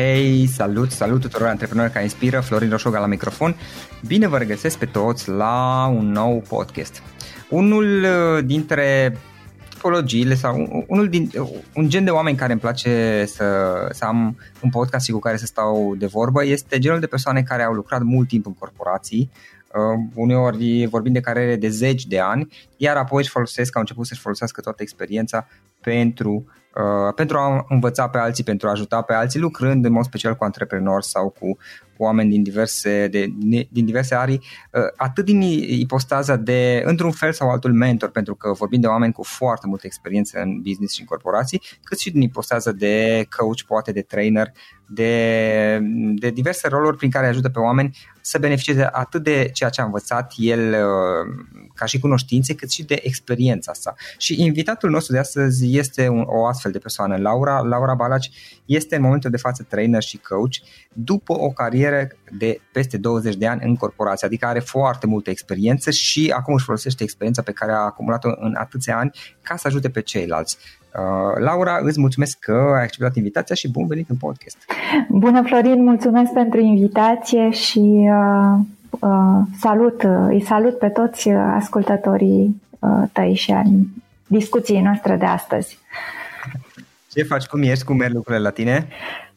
Hei, salut, salut tuturor antreprenori care inspiră, Florin Roșoga la microfon. Bine vă regăsesc pe toți la un nou podcast. Unul uh, dintre tipologiile sau unul din, un gen de oameni care îmi place să, să am un podcast și cu care să stau de vorbă este genul de persoane care au lucrat mult timp în corporații, uh, uneori vorbim de carere de zeci de ani, iar apoi își folosesc, au început să-și folosească toată experiența pentru Uh, pentru a învăța pe alții, pentru a ajuta pe alții, lucrând în mod special cu antreprenori sau cu oameni din diverse, de, din diverse arii, uh, atât din ipostaza de, într-un fel sau altul, mentor, pentru că vorbim de oameni cu foarte multă experiență în business și în corporații, cât și din ipostaza de coach, poate de trainer, de, de diverse roluri prin care ajută pe oameni să beneficieze atât de ceea ce a învățat el uh, ca și cunoștințe, cât și de experiența sa. Și invitatul nostru de astăzi este un, o astfel de persoană, Laura. Laura Balaci este în momentul de față trainer și coach după o carieră de peste 20 de ani în corporație, adică are foarte multă experiență și acum își folosește experiența pe care a acumulat-o în atâția ani ca să ajute pe ceilalți. Uh, Laura, îți mulțumesc că ai acceptat invitația și bun venit în podcast. Bună, Florin, mulțumesc pentru invitație și uh, uh, salut, îi salut pe toți ascultătorii uh, tăi și a discuției noastre de astăzi. Ce faci? Cum ești? Cum merg lucrurile la tine?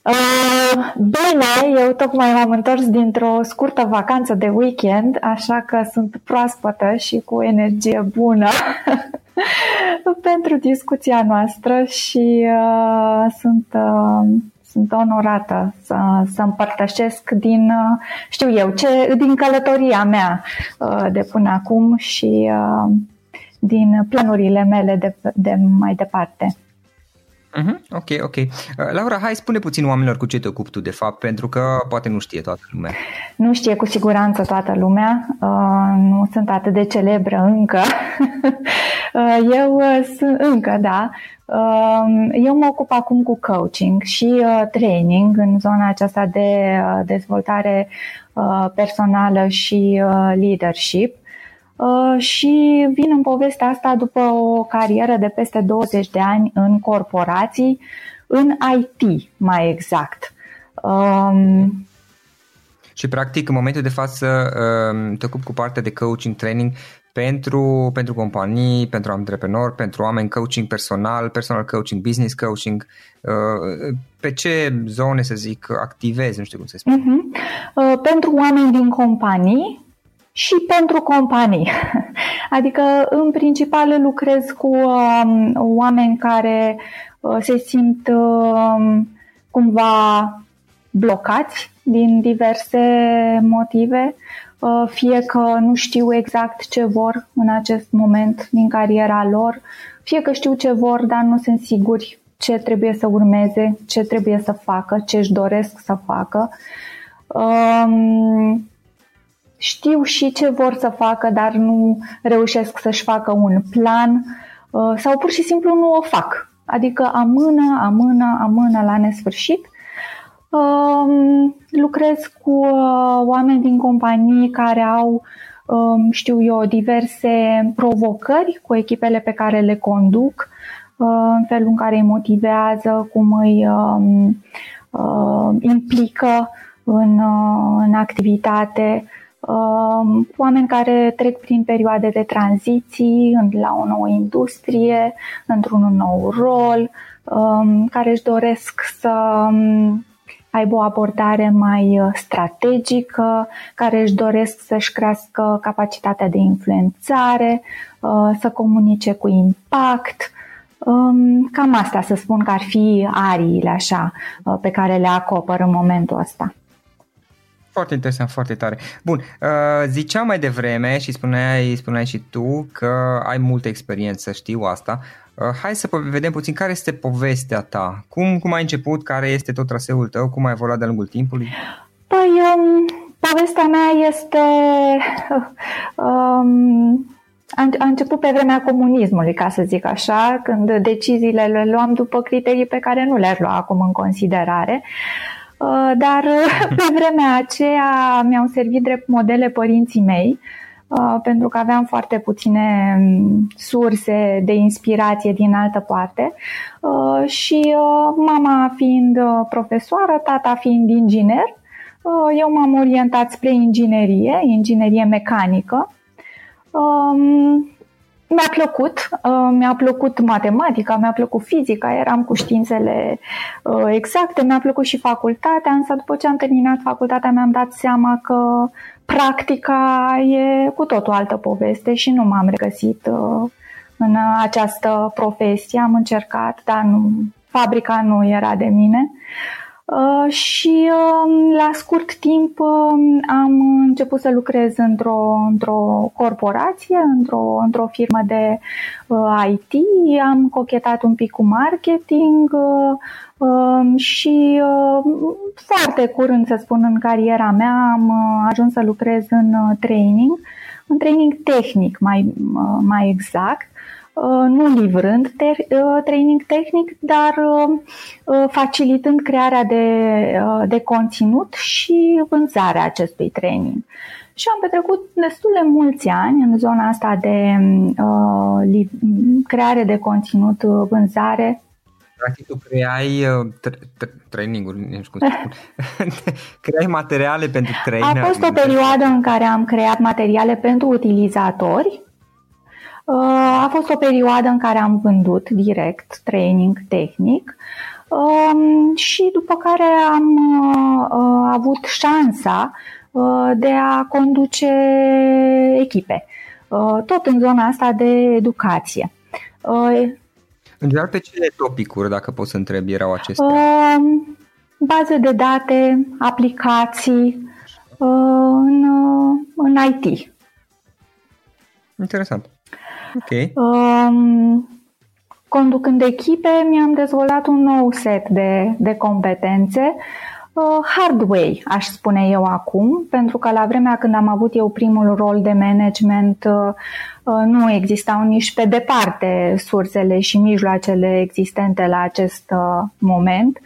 Uh, bine, eu tocmai m-am întors dintr-o scurtă vacanță de weekend, așa că sunt proaspătă și cu energie bună pentru discuția noastră și uh, sunt, uh, sunt onorată să, să împărtășesc din, uh, știu eu, ce, din călătoria mea uh, de până acum și uh, din planurile mele de, de mai departe. Uh-huh. Ok, ok. Uh, Laura, hai spune puțin oamenilor cu ce te ocupi tu de fapt, pentru că poate nu știe toată lumea. Nu știe cu siguranță toată lumea, uh, nu sunt atât de celebră încă. uh, eu uh, sunt încă, da. Uh, eu mă ocup acum cu coaching și uh, training în zona aceasta de uh, dezvoltare uh, personală și uh, leadership. Uh, și vin în povestea asta după o carieră de peste 20 de ani în corporații, în IT mai exact. Um, și practic în momentul de față um, te ocupi cu partea de coaching, training pentru, pentru companii, pentru antreprenori, pentru oameni, coaching personal, personal coaching, business coaching. Uh, pe ce zone, să zic, activezi, nu știu cum să spun? Uh-huh. Pentru oameni din companii, și pentru companii. Adică, în principal, lucrez cu um, oameni care uh, se simt uh, cumva blocați din diverse motive, uh, fie că nu știu exact ce vor în acest moment din cariera lor, fie că știu ce vor, dar nu sunt siguri ce trebuie să urmeze, ce trebuie să facă, ce își doresc să facă. Um, știu și ce vor să facă, dar nu reușesc să-și facă un plan uh, sau pur și simplu nu o fac. Adică amână, amână, amână la nesfârșit. Um, lucrez cu uh, oameni din companii care au, um, știu eu, diverse provocări cu echipele pe care le conduc, uh, în felul în care îi motivează, cum îi um, implică în, în activitate, Um, oameni care trec prin perioade de tranziții la o nouă industrie, într-un nou rol, um, care își doresc să um, aibă o abordare mai uh, strategică, care își doresc să-și crească capacitatea de influențare, uh, să comunice cu impact. Cam asta să spun că ar fi ariile așa uh, pe care le acopăr în momentul ăsta. Foarte interesant, foarte tare. Bun, uh, ziceam mai devreme și spuneai, spuneai și tu că ai multă experiență, știu asta. Uh, hai să vedem puțin care este povestea ta. Cum, cum ai început, care este tot traseul tău, cum ai evoluat de-a lungul timpului? Păi, um, povestea mea este... Um, a, a început pe vremea comunismului, ca să zic așa, când deciziile le luam după criterii pe care nu le-ar lua acum în considerare. Uh, Uh, dar uh, pe vremea aceea mi-au servit drept modele părinții mei, uh, pentru că aveam foarte puține um, surse de inspirație din altă parte și mama fiind profesoară, tata fiind inginer, eu m-am orientat spre inginerie, inginerie mecanică. Um, mi-a plăcut, uh, mi-a plăcut matematica, mi-a plăcut fizica, eram cu științele uh, exacte, mi-a plăcut și facultatea, însă după ce am terminat facultatea mi-am dat seama că practica e cu totul altă poveste și nu m-am regăsit uh, în această profesie. Am încercat, dar nu, fabrica nu era de mine. Uh, și um, la scurt timp um, am început să lucrez într-o, într-o corporație, într-o, într-o firmă de uh, IT, am cochetat un pic cu marketing uh, um, și foarte curând, să spun, în cariera mea am ajuns să lucrez în training, în training tehnic mai, mai exact, nu livrând training tehnic, dar facilitând crearea de, de conținut și vânzarea acestui training. Și am petrecut destul de mulți ani în zona asta de uh, creare de conținut, vânzare Practic tu creai uh, traininguri, nu știu cum să spun, creai materiale pentru trainer. A fost o perioadă în care am creat materiale pentru utilizatori. Uh, a fost o perioadă în care am vândut direct training tehnic um, și după care am uh, avut șansa de a conduce echipe, tot în zona asta de educație. În general, pe ce topicuri, dacă pot să întreb, erau acestea? Uh, baze de date, aplicații uh, în, uh, în IT. Interesant. Ok. Uh, conducând echipe, mi-am dezvoltat un nou set de, de competențe uh, hard way, aș spune eu acum, pentru că la vremea când am avut eu primul rol de management, uh, uh, nu existau nici pe departe sursele și mijloacele existente la acest moment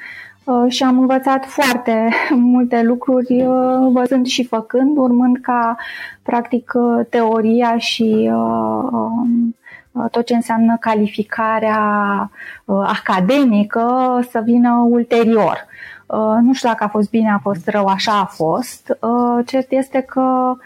și am învățat foarte multe lucruri văzând și făcând, urmând ca practic teoria și um, tot ce înseamnă calificarea academică să vină ulterior. Uh, nu știu dacă a fost bine, a fost rău, așa a fost. Uh, cert este că, um,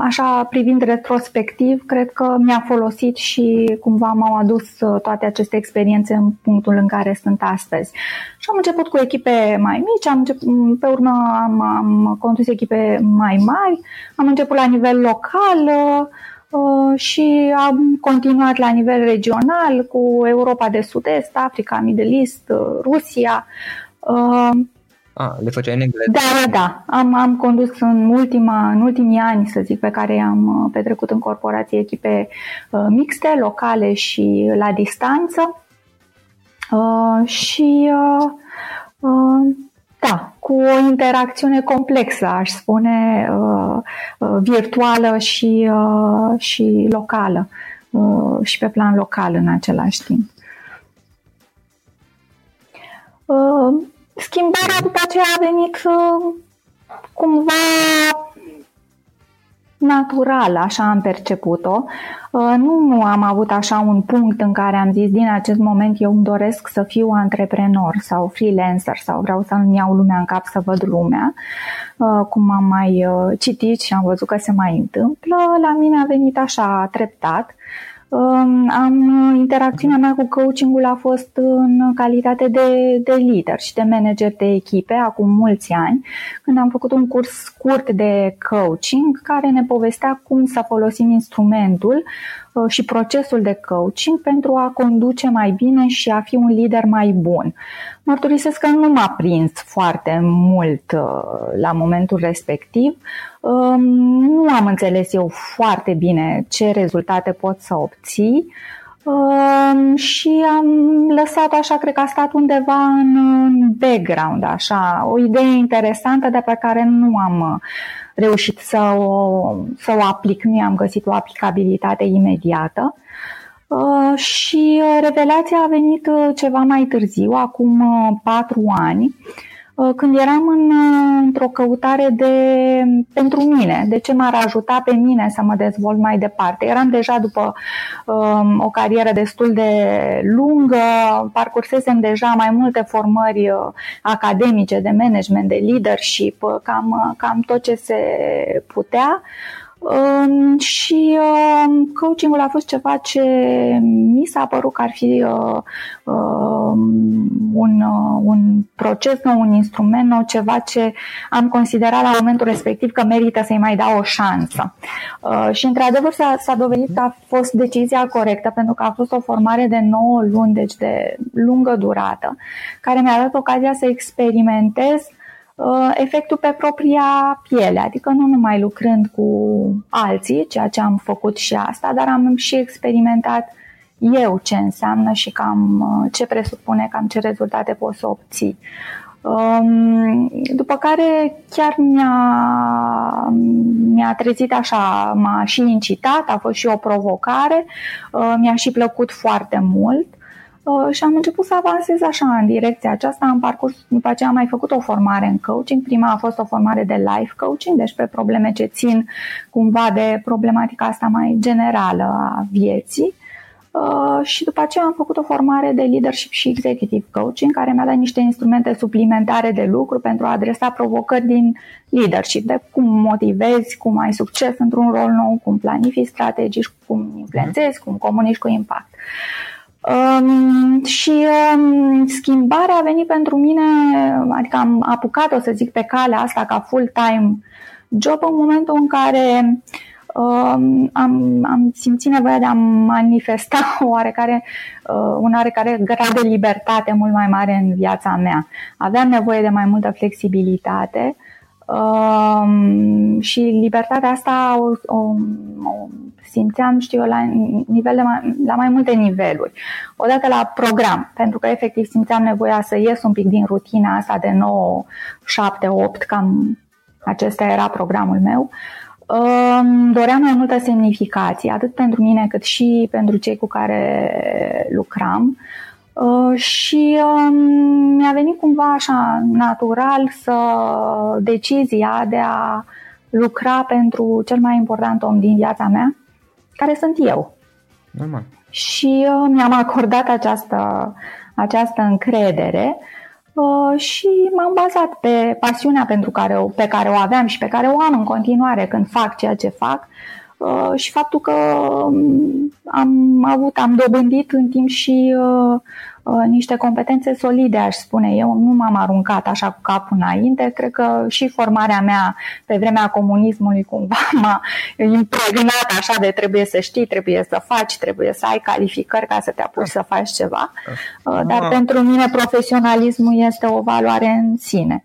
așa privind retrospectiv, cred că mi-a folosit și cumva m-au adus uh, toate aceste experiențe în punctul în care sunt astăzi. Și am început cu echipe mai mici, am început, pe urmă am, am condus echipe mai mari, am început la nivel local, și am continuat la nivel regional cu Europa de Sud-Est, Africa, Middle East, Rusia. Uh, ah, le făceai în engleză? Da, da, da. Am, am condus în, ultima, în ultimii ani, să zic, pe care am uh, petrecut în corporație echipe uh, mixte, locale și la distanță. Uh, și uh, uh, da, cu o interacțiune complexă, aș spune, uh, uh, virtuală și, uh, și locală uh, și pe plan local în același timp. Uh, schimbarea după aceea a venit uh, cumva naturală, așa am perceput-o. Uh, nu am avut așa un punct în care am zis din acest moment eu îmi doresc să fiu antreprenor sau freelancer sau vreau să-mi iau lumea în cap să văd lumea, cum am mai citit și am văzut că se mai întâmplă. La mine a venit așa treptat am, interacțiunea mea cu coachingul a fost în calitate de, de lider și de manager de echipe acum mulți ani, când am făcut un curs scurt de coaching care ne povestea cum să folosim instrumentul uh, și procesul de coaching pentru a conduce mai bine și a fi un lider mai bun. Mărturisesc că nu m-a prins foarte mult uh, la momentul respectiv, nu am înțeles eu foarte bine ce rezultate pot să obții și am lăsat așa, cred că a stat undeva în background, așa, o idee interesantă de pe care nu am uh, reușit să o, să o aplic, nu am găsit o aplicabilitate imediată. Uh, și uh, revelația a venit ceva mai târziu, acum patru ani, Uh, când eram în, uh, într-o căutare de, pentru mine, de ce m-ar ajuta pe mine să mă dezvolt mai departe. Eram deja după um, o carieră destul de lungă, parcursesem deja mai multe formări uh, academice de management, de leadership, cam, cam tot ce se putea. Um, și uh, coachingul a fost ceva ce mi s-a părut că ar fi uh, uh, un, uh, un proces nou, un instrument nou, ceva ce am considerat la momentul respectiv că merită să-i mai dau o șansă. Uh, și într-adevăr s-a, s-a dovedit că a fost decizia corectă pentru că a fost o formare de 9 luni, deci de lungă durată, care mi-a dat ocazia să experimentez Uh, efectul pe propria piele, adică nu numai lucrând cu alții, ceea ce am făcut și asta, dar am și experimentat eu ce înseamnă și cam uh, ce presupune, cam ce rezultate poți să obții. Um, după care chiar mi-a, mi-a trezit așa, m-a și incitat, a fost și o provocare, uh, mi-a și plăcut foarte mult uh, și am început să avansez așa în direcția aceasta. Am parcurs, după aceea am mai făcut o formare în coaching. Prima a fost o formare de life coaching, deci pe probleme ce țin cumva de problematica asta mai generală a vieții. Uh, și după aceea am făcut o formare de leadership și executive coaching care mi-a dat niște instrumente suplimentare de lucru pentru a adresa provocări din leadership, de cum motivezi, cum ai succes într-un rol nou, cum planifici strategici, cum influențezi, cum comunici cu impact. Um, și um, schimbarea a venit pentru mine, adică am apucat, o să zic, pe calea asta ca full-time job în momentul în care uh, am, am simțit nevoia de a manifesta o oarecare, uh, un oarecare grad de libertate mult mai mare în viața mea. Aveam nevoie de mai multă flexibilitate um, și libertatea asta o, o, o simțeam, știu eu, la, nivel de mai, la mai multe niveluri. Odată la program, pentru că efectiv simțeam nevoia să ies un pic din rutina asta de 9, 7, 8, cam acesta era programul meu. Uh, doream mai multă semnificație, atât pentru mine cât și pentru cei cu care lucram. Uh, și um, mi-a venit cumva așa natural să decizia de a lucra pentru cel mai important om din viața mea, care sunt eu. Normal. Și uh, mi-am acordat această, această încredere Uh, și m-am bazat pe pasiunea pentru care, pe care o aveam și pe care o am în continuare când fac ceea ce fac uh, și faptul că um, am avut, am dobândit în timp și uh, Uh, niște competențe solide, aș spune eu. Nu m-am aruncat așa cu capul înainte. Cred că și formarea mea pe vremea comunismului cumva m-a impregnat așa de trebuie să știi, trebuie să faci, trebuie să ai calificări ca să te apuci să faci ceva. Uh, dar pentru mine profesionalismul este o valoare în sine.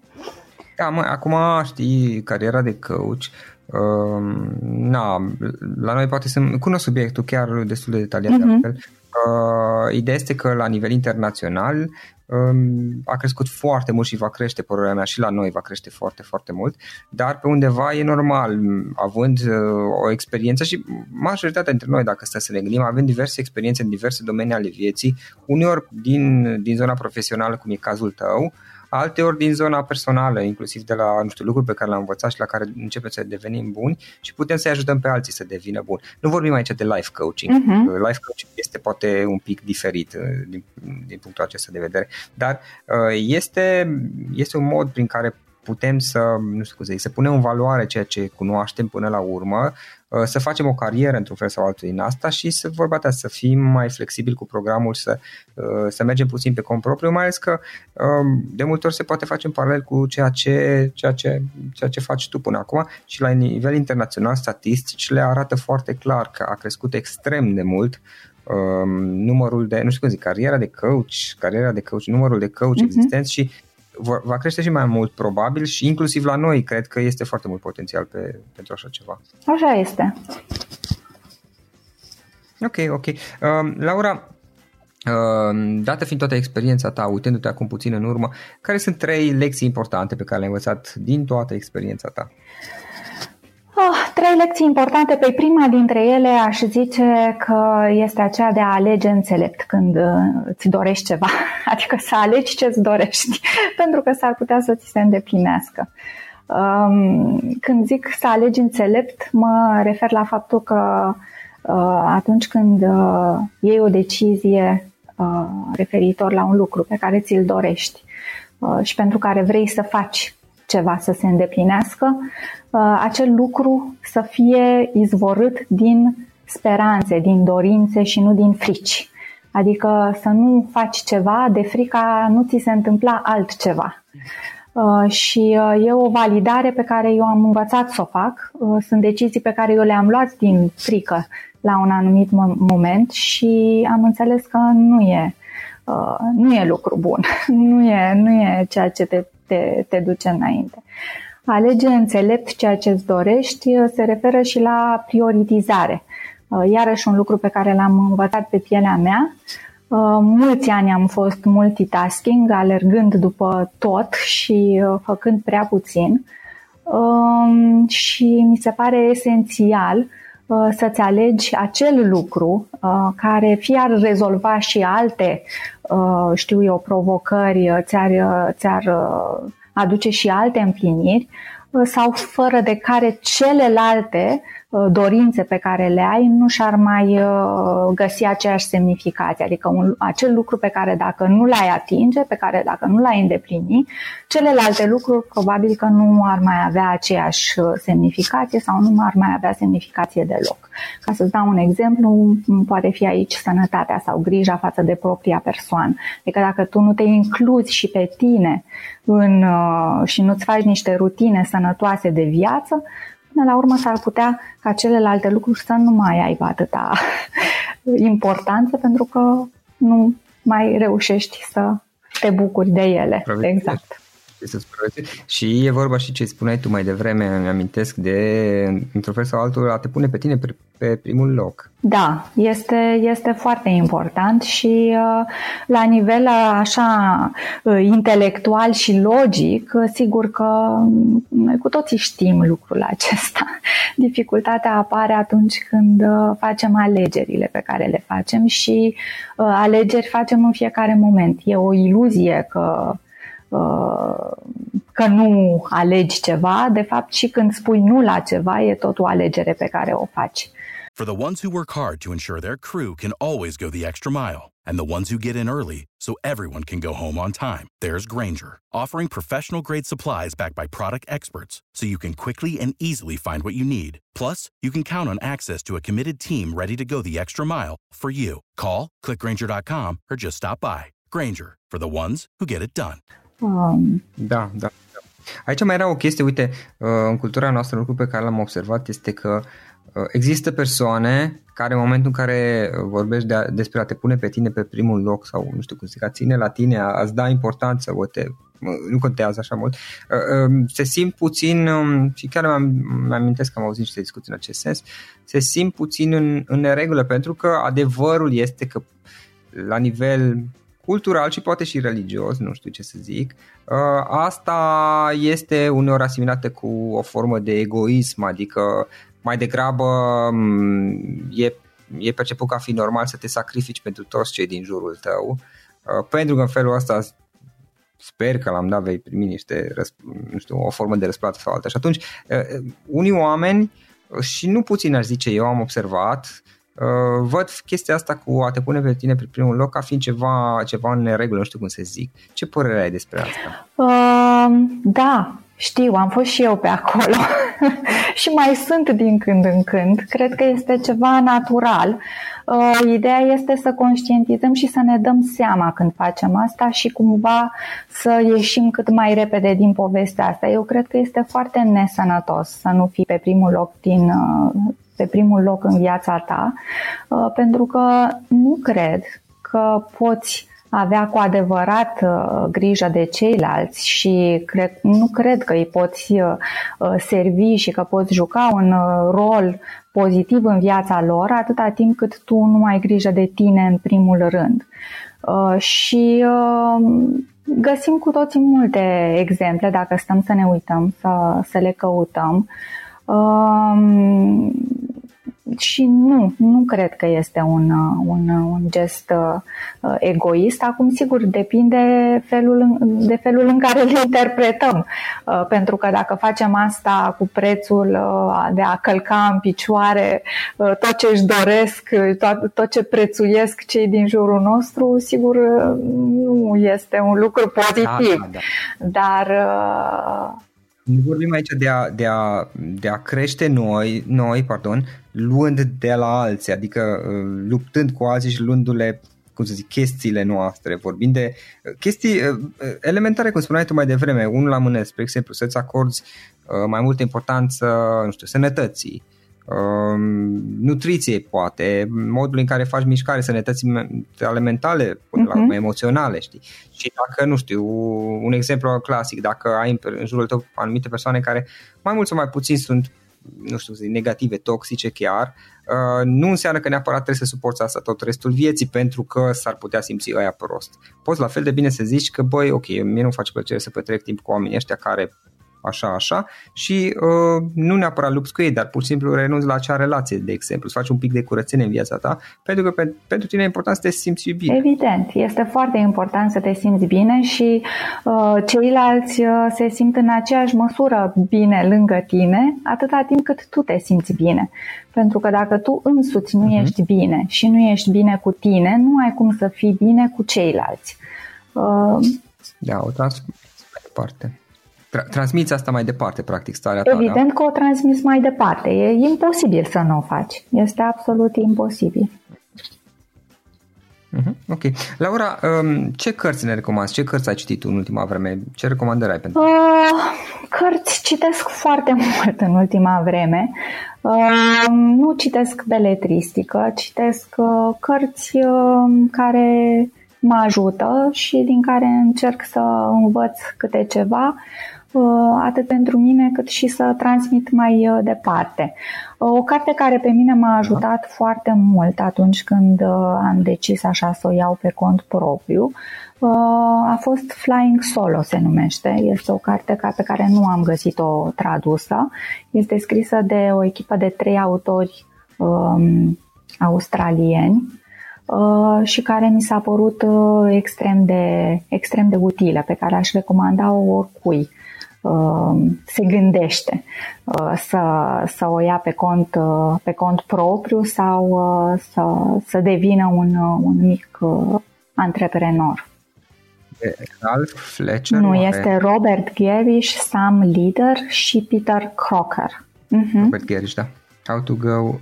Da, mă, acum știi, cariera de coach, uh, na, la noi poate să cunosc subiectul chiar destul de detaliat uh-huh. de mhm. altfel, Uh, ideea este că la nivel internațional um, a crescut foarte mult și va crește, părerea mea, și la noi va crește foarte, foarte mult, dar pe undeva e normal, având uh, o experiență și majoritatea dintre noi, dacă stă să ne gândim, avem diverse experiențe în diverse domenii ale vieții, uneori din, din zona profesională, cum e cazul tău, uh, alteori din zona personală, inclusiv de la, nu știu, lucruri pe care le-am învățat și la care începem să devenim buni și putem să-i ajutăm pe alții să devină buni. Nu vorbim aici de life coaching. Uh-huh. Life coaching este poate un pic diferit uh, din, din punctul acesta de vedere, dar uh, este, este un mod prin care putem să, nu știu cum să zic, să punem în valoare ceea ce cunoaștem până la urmă, uh, să facem o carieră într-un fel sau altul din asta și să vorba ta, să fim mai flexibili cu programul, să, uh, să mergem puțin pe cont propriu, mai ales că um, de multe ori se poate face în paralel cu ceea ce, ceea ce, ceea ce faci tu până acum și la nivel internațional statisticile arată foarte clar că a crescut extrem de mult um, numărul de, nu știu cum zic, cariera de coach, cariera de coach, numărul de coach uh-huh. existenți și va crește și mai mult probabil și inclusiv la noi cred că este foarte mult potențial pe, pentru așa ceva. Așa este. Ok, ok. Uh, Laura, uh, dată fiind toată experiența ta, uitându-te acum puțin în urmă, care sunt trei lecții importante pe care le-ai învățat din toată experiența ta? Oh, trei lecții importante. Pe prima dintre ele aș zice că este aceea de a alege înțelept când uh, îți dorești ceva. Adică să alegi ce îți dorești, pentru că s-ar putea să ți se îndeplinească. Um, când zic să alegi înțelept, mă refer la faptul că uh, atunci când uh, iei o decizie referitor la un lucru pe care ți-l dorești și pentru care vrei să faci ceva să se îndeplinească, uh, acel lucru să fie izvorât din speranțe, din dorințe și nu din frici. Adică să nu faci ceva de frica nu ți se întâmpla altceva. Uh, și uh, e o validare pe care eu am învățat să o fac. Sunt decizii pe care eu le-am luat din frică la un anumit moment și am înțeles că nu e, nu e lucru bun, nu e, nu e ceea ce te te, te duce înainte. Alege înțelept ceea ce îți dorești se referă și la prioritizare. Uh, iarăși un lucru pe care l-am învățat pe pielea mea mulți ani am fost multitasking, alergând după tot și făcând prea puțin. Um, și mi se pare esențial să-ți alegi acel lucru care fie ar rezolva și alte, știu eu, provocări, ți-ar, ți-ar aduce și alte împliniri, sau fără de care celelalte Uh, dorințe pe care le ai nu și-ar mai uh, găsi aceeași semnificație. Adică un, acel lucru pe care dacă nu l-ai atinge, pe care dacă nu l-ai îndeplini, celelalte lucruri probabil că nu ar mai avea aceeași uh, semnificație sau nu ar mai avea semnificație deloc. Ca să-ți dau un exemplu, poate fi aici sănătatea sau grija față de propria persoană. Adică dacă tu nu te incluzi și pe tine în, și nu-ți faci niște rutine sănătoase de viață, până la urmă s-ar putea ca celelalte lucruri să nu mai aibă atâta importanță pentru că nu mai reușești să te bucuri de ele. Exact să Și e vorba și ce spuneai tu mai devreme, îmi amintesc de, într-un fel sau altul, a te pune pe tine pe, pe primul loc. Da, este, este foarte important și uh, la nivel uh, așa uh, intelectual și logic, sigur că noi cu toții știm lucrul acesta. Dificultatea apare atunci când facem alegerile pe care le facem și alegeri facem în fiecare moment. E o iluzie că Uh, că nu alegi ceva, de fapt și când spui nu la ceva, e tot o alegere pe care o faci. For the ones who work hard to ensure their crew can always go the extra mile, and the ones who get in early so everyone can go home on time, there's Granger, offering professional grade supplies backed by product experts so you can quickly and easily find what you need. Plus, you can count on access to a committed team ready to go the extra mile for you. Call, clickgranger.com, or just stop by. Granger, for the ones who get it done. Um... Da, da. Aici mai era o chestie, uite, uh, în cultura noastră, lucru pe care l-am observat este că uh, există persoane care în momentul în care vorbești de a, despre a te pune pe tine pe primul loc sau nu știu cum zic, a ține la tine, a, a-ți da importanță, uite, nu contează așa mult, uh, um, se simt puțin, um, și chiar mi-am, amintesc că am auzit niște discuții în acest sens, se simt puțin în, în neregulă pentru că adevărul este că la nivel cultural și poate și religios, nu știu ce să zic. Uh, asta este uneori asimilată cu o formă de egoism, adică mai degrabă mm, e, e perceput ca fi normal să te sacrifici pentru toți cei din jurul tău, uh, pentru că în felul ăsta sper că l-am dat vei primi niște, nu știu, o formă de răsplată sau alta. Și atunci, uh, unii oameni, și nu puțin aș zice eu, am observat, Uh, văd chestia asta cu a te pune pe tine pe primul loc ca fiind ceva, ceva în neregulă, nu știu cum să zic. Ce părere ai despre asta? Uh, da, știu, am fost și eu pe acolo și mai sunt din când în când. Cred că este ceva natural. Uh, ideea este să conștientizăm și să ne dăm seama când facem asta și cumva să ieșim cât mai repede din povestea asta. Eu cred că este foarte nesănătos să nu fii pe primul loc din, uh, pe primul loc în viața ta, uh, pentru că nu cred că poți avea cu adevărat uh, grijă de ceilalți și cred, nu cred că îi poți uh, servi și că poți juca un rol pozitiv în viața lor atâta timp cât tu nu ai grijă de tine în primul rând. Și găsim cu toții multe exemple dacă stăm să ne uităm, să, să le căutăm și nu, nu cred că este un, un, un gest uh, egoist. Acum, sigur, depinde felul, de felul în care îl interpretăm. Uh, pentru că dacă facem asta cu prețul uh, de a călca în picioare uh, tot ce își doresc, tot, tot ce prețuiesc cei din jurul nostru, sigur, uh, nu este un lucru pozitiv. Da, da, da. Dar uh, nu vorbim aici de a, de a, de a crește noi, noi pardon, luând de la alții, adică uh, luptând cu alții și luându-le cum să zic, chestiile noastre, vorbind de uh, chestii uh, elementare, cum spuneai tu mai devreme, unul la mână, spre exemplu, să-ți acorzi mai multă importanță, nu știu, sănătății, Um, nutriției poate, modul în care faci mișcare, sănătății ale mentale, până uh-huh. la mhm. urmă emoționale, știi? Și dacă, nu știu, un exemplu clasic, dacă ai în jurul tău anumite persoane care mai mult sau mai puțin sunt nu știu, negative, toxice chiar, uh, nu înseamnă că neapărat trebuie să suporți asta tot restul vieții pentru că s-ar putea simți aia prost. Poți la fel de bine să zici că, băi, ok, mie nu-mi face plăcere să petrec timp cu oamenii ăștia care așa, așa și uh, nu neapărat lupți cu ei, dar pur și simplu renunți la acea relație, de exemplu, să faci un pic de curățenie în viața ta, pentru că pe, pentru tine e important să te simți bine. Evident, este foarte important să te simți bine și uh, ceilalți uh, se simt în aceeași măsură bine lângă tine, atâta timp cât tu te simți bine. Pentru că dacă tu însuți nu uh-huh. ești bine și nu ești bine cu tine, nu ai cum să fii bine cu ceilalți. Uh, da, o transmit mai departe. Tra- transmiți asta mai departe, practic, starea ta. Evident da? că o transmiți mai departe. E imposibil să nu o faci. Este absolut imposibil. Uh-huh, ok. Laura, um, ce cărți ne recomanzi? Ce cărți ai citit în ultima vreme? Ce recomandări ai pentru? Uh, cărți citesc foarte mult în ultima vreme. Uh, nu citesc beletristică, citesc uh, cărți uh, care mă ajută și din care încerc să învăț câte ceva. Uh, atât pentru mine cât și să transmit mai uh, departe. Uh, o carte care pe mine m-a ajutat foarte mult atunci când am decis așa să o iau pe cont propriu a fost Flying Solo se numește. Este o carte pe care nu am găsit-o tradusă. Este scrisă de o echipă de trei autori um, australieni uh, și care mi s-a părut uh, extrem, de, extrem de utilă, pe care aș recomanda-o oricui. Um, se gândește uh, să, să o ia pe cont, uh, pe cont propriu sau uh, să, să devină un, un mic antreprenor. Ralph Fletcher? Nu, oare? este Robert Gerish, Sam Leader și Peter Crocker. Uh-huh. Robert Gerish, da. How to go,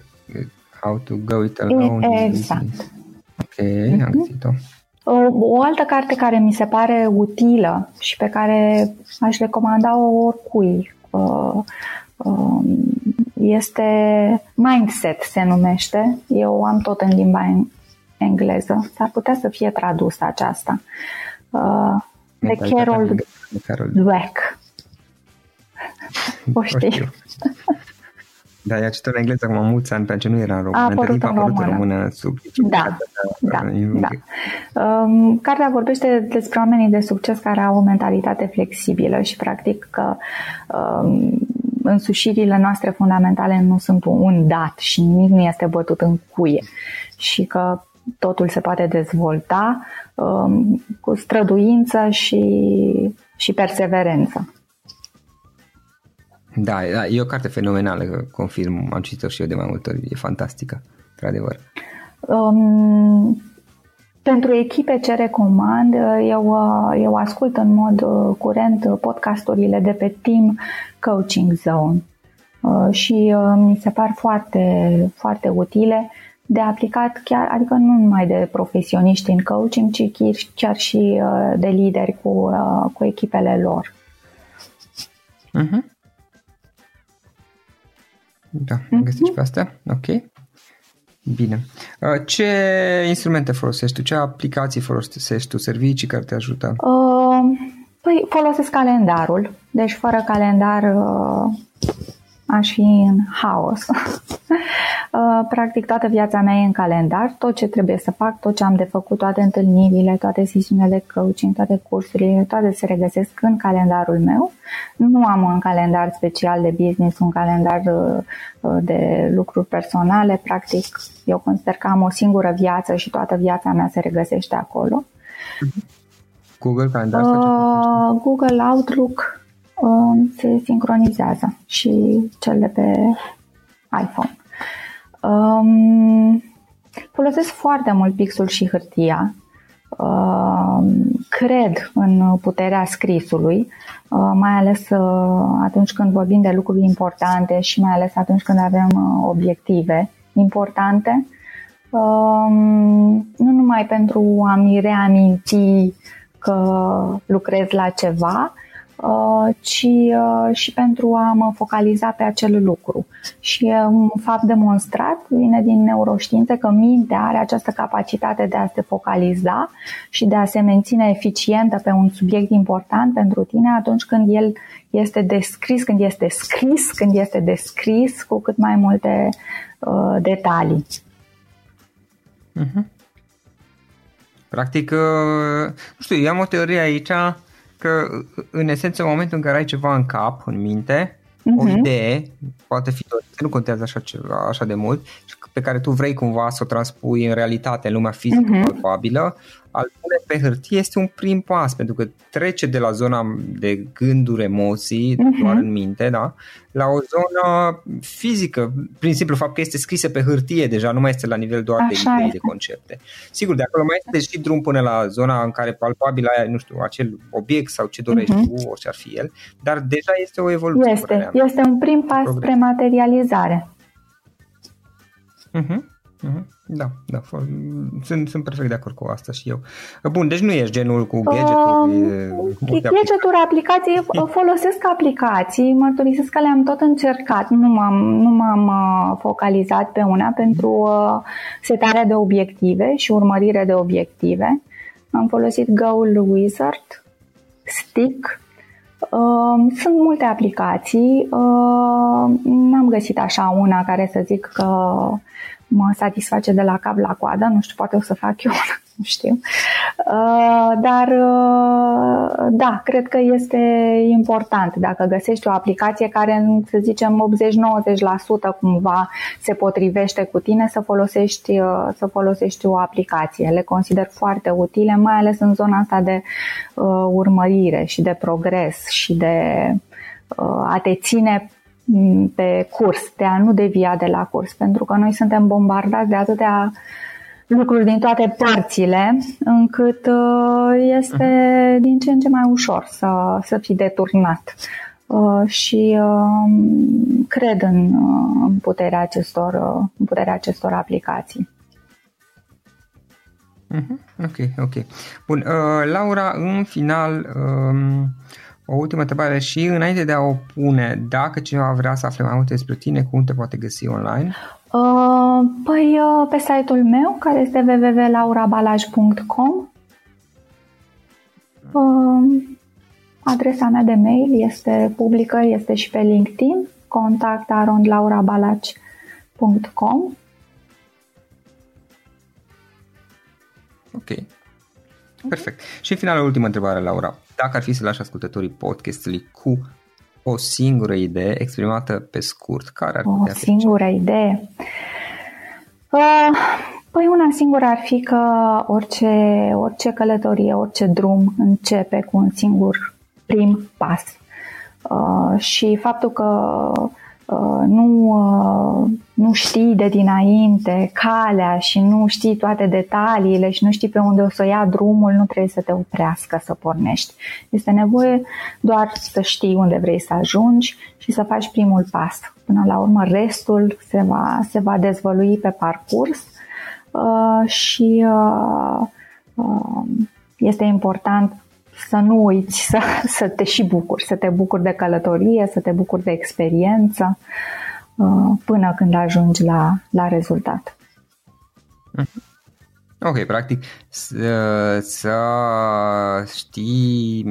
how to go it alone. Exact. Ok, uh-huh. am găsit-o. O altă carte care mi se pare utilă și pe care aș recomanda-o oricui uh, um, este Mindset se numește. Eu am tot în limba engleză. S-ar putea să fie tradusă aceasta. Uh, de Carol Dweck. O știi. Da, i-a citit în engleză acum mulți ani, pentru că nu era în română. A apărut, în, română. în română sub Da, da, da. Um, cartea vorbește despre oamenii de succes care au o mentalitate flexibilă și practic că um, însușirile noastre fundamentale nu sunt un dat și nimic nu este bătut în cuie și că totul se poate dezvolta um, cu străduință și, și perseverență. Da, da, e o carte fenomenală, confirm, am citit-o și eu de mai multe ori, e fantastică, într-adevăr. Um, pentru echipe ce recomand, eu, eu ascult în mod uh, curent podcasturile de pe Team Coaching Zone uh, și uh, mi se par foarte, foarte utile de aplicat chiar, adică nu numai de profesioniști în coaching, ci chiar și de lideri cu, cu echipele lor. Uh-huh. Da, am găsit și pe astea. Ok. Bine. Uh, ce instrumente folosești tu? Ce aplicații folosești tu? Servicii care te ajută? Uh, păi folosesc calendarul. Deci fără calendar uh, aș fi în haos. Uh, practic toată viața mea e în calendar, tot ce trebuie să fac, tot ce am de făcut, toate întâlnirile, toate sesiunile de coaching, toate cursurile, toate se regăsesc în calendarul meu. Nu am un calendar special de business, un calendar uh, uh, de lucruri personale. Practic, eu consider că am o singură viață și toată viața mea se regăsește acolo. Google Calendar? Uh, Google Outlook uh, se sincronizează și cel de pe iPhone. Um, folosesc foarte mult pixul și hârtia. Uh, cred în puterea scrisului, uh, mai ales uh, atunci când vorbim de lucruri importante și mai ales atunci când avem uh, obiective importante. Uh, nu numai pentru a-mi reaminti că lucrez la ceva, uh, ci uh, și pentru a mă focaliza pe acel lucru. Și un fapt demonstrat vine din neuroștiințe că mintea are această capacitate de a se focaliza și de a se menține eficientă pe un subiect important pentru tine atunci când el este descris, când este scris, când este descris cu cât mai multe uh, detalii. Uh-huh. Practic, uh, nu știu, eu am o teorie aici că, în esență, în momentul în care ai ceva în cap, în minte, uh-huh. o mhm. idee, poate fi tot, nu contează așa, ceva, așa de mult, pe care tu vrei cumva să o transpui în realitate, în lumea fizică uh-huh. palpabilă, al pune pe hârtie este un prim pas, pentru că trece de la zona de gânduri, emoții, uh-huh. doar în minte, da, la o zonă fizică, prin simplu fapt că este scrisă pe hârtie deja, nu mai este la nivel doar Așa de idei, de concepte. Sigur, de acolo mai este și drum până la zona în care palpabil ai, nu știu, acel obiect sau ce dorești uh-huh. tu, orice ar fi el, dar deja este o evoluție. Este, este un prim pas Progres. spre materializare. Uh-huh. Uh-huh. Da, da, sunt, sunt perfect de acord cu asta și eu. Bun, deci nu ești genul cu gadgeturi. Uh, gadgeturi, aplicații, folosesc aplicații, mărturisesc că le-am tot încercat, nu m-am, nu m-am uh, focalizat pe una pentru uh, setarea de obiective și urmărire de obiective. Am folosit Goal Wizard, Stick, uh, sunt multe aplicații, uh, n-am găsit așa una care să zic că mă satisface de la cap la coadă, nu știu, poate o să fac eu, nu știu. Uh, dar uh, da, cred că este important dacă găsești o aplicație care, să zicem, 80-90% cumva se potrivește cu tine să folosești, uh, să folosești o aplicație. Le consider foarte utile, mai ales în zona asta de urmărire și de progres și de a te ține pe curs, de a nu devia de la curs, pentru că noi suntem bombardați de atâtea lucruri din toate părțile, încât uh, este mhm. din ce în ce mai ușor să, să fii deturnat. Uh, și um, cred în, uh, în puterea acestor, în puterea acestor aplicații. Mhm. Ok, ok. Bun, Laura, în final, um, o ultimă întrebare și înainte de a o pune, dacă cineva vrea să afle mai multe despre tine, cum te poate găsi online? Uh, păi uh, pe site-ul meu, care este www.laurabalaj.com uh, Adresa mea de mail este publică, este și pe LinkedIn, contact arondlaurabalaj.com Ok. Perfect. Și în final, ultima întrebare, Laura dacă ar fi să lași ascultătorii podcastului cu o singură idee exprimată pe scurt, care ar putea O singură fi? idee? Uh, păi una singură ar fi că orice, orice călătorie, orice drum începe cu un singur prim pas. Uh, și faptul că Uh, nu, uh, nu știi de dinainte calea și nu știi toate detaliile și nu știi pe unde o să ia drumul, nu trebuie să te oprească să pornești. Este nevoie doar să știi unde vrei să ajungi și să faci primul pas. Până la urmă, restul se va, se va dezvălui pe parcurs uh, și este important să nu uiți să, să te și bucuri, să te bucuri de călătorie, să te bucuri de experiență uh, până când ajungi la, la rezultat. Mhm. Ok, practic să, să știi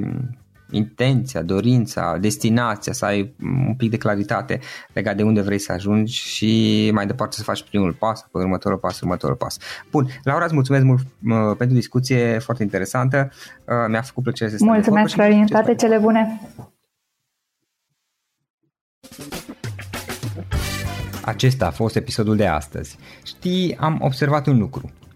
intenția, dorința, destinația, să ai un pic de claritate legat de unde vrei să ajungi și mai departe să faci primul pas, pe următorul pas, următorul pas. Bun, Laura, îți mulțumesc mult uh, pentru discuție foarte interesantă. Uh, mi-a făcut plăcere să Mulțumesc, Florin, toate cele bune! Acesta a fost episodul de astăzi. Știi, am observat un lucru.